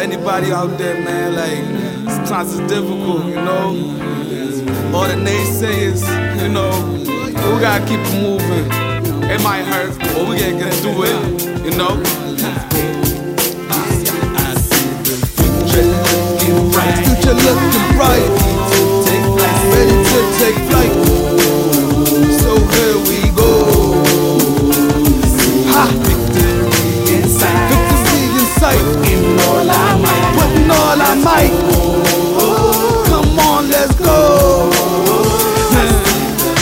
anybody out there, man, like sometimes it's difficult, you know. All the naysayers, you know, we gotta keep it moving. It might hurt, but we gotta get through it, you know. Future looking bright, ready to take flight. Might. Come on, let's go.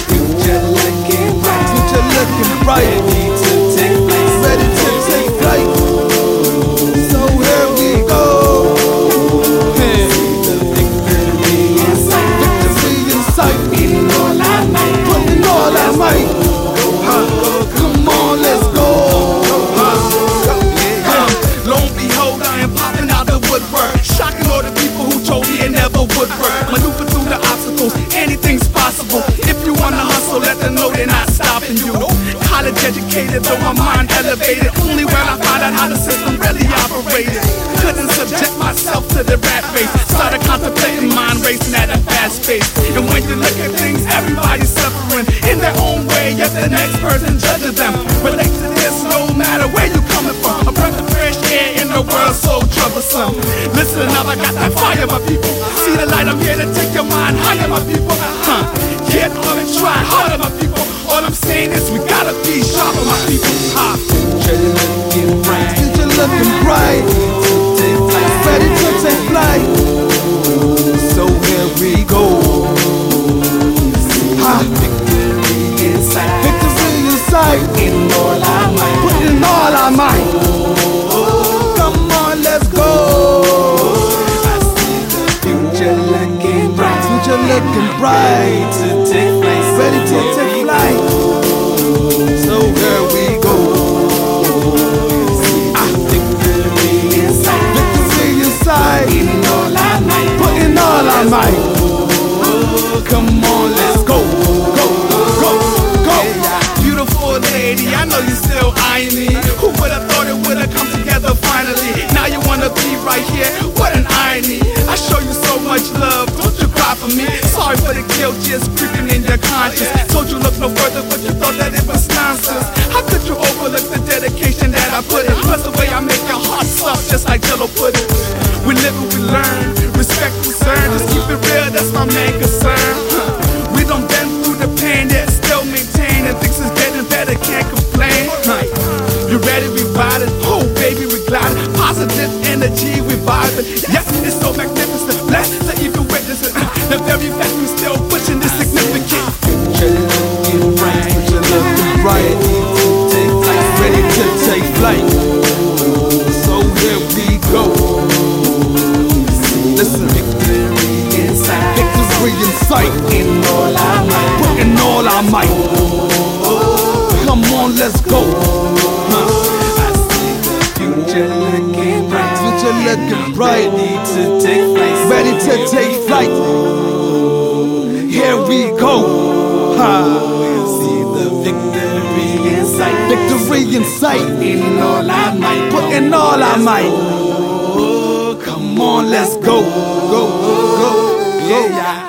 Future looking bright, stopping you. College educated, though my mind elevated. Only when I found out how the system really operated. Couldn't subject myself to the rat race. Started contemplating mind racing at a fast pace. And when you look at things, everybody's suffering in their own way. Yet the next person judges them. Relate to this no matter where you coming from. A breath of fresh air in the world so troublesome. Listen up, I got that fire, my people. See the light, I'm here to take your mind higher, my people. Huh? Get on and try harder, my bright, ready to take flight. So here we go. Ah, victory inside, putting all our might. Come on, let's go, go, go, go. Beautiful lady, I know you still eyeing me. We live and we learn, respect concern, just keep it real, that's my main concern. We done been through the pain, yet still maintain, and things is getting better, can't complain. You ready, we riding, oh baby, we gliding, positive energy, we vibing. Yes, it's so magnificent, blessed to even witness it. The very fact Listen, victory in sight, putting all our might. Putting all our might. Come on, let's go. Future looking bright, future looking bright, ready to take flight. Here we go. Ha. See the victory in sight, Victory in sight. putting all our might. Come on, let's go, go, go, go. Yeah.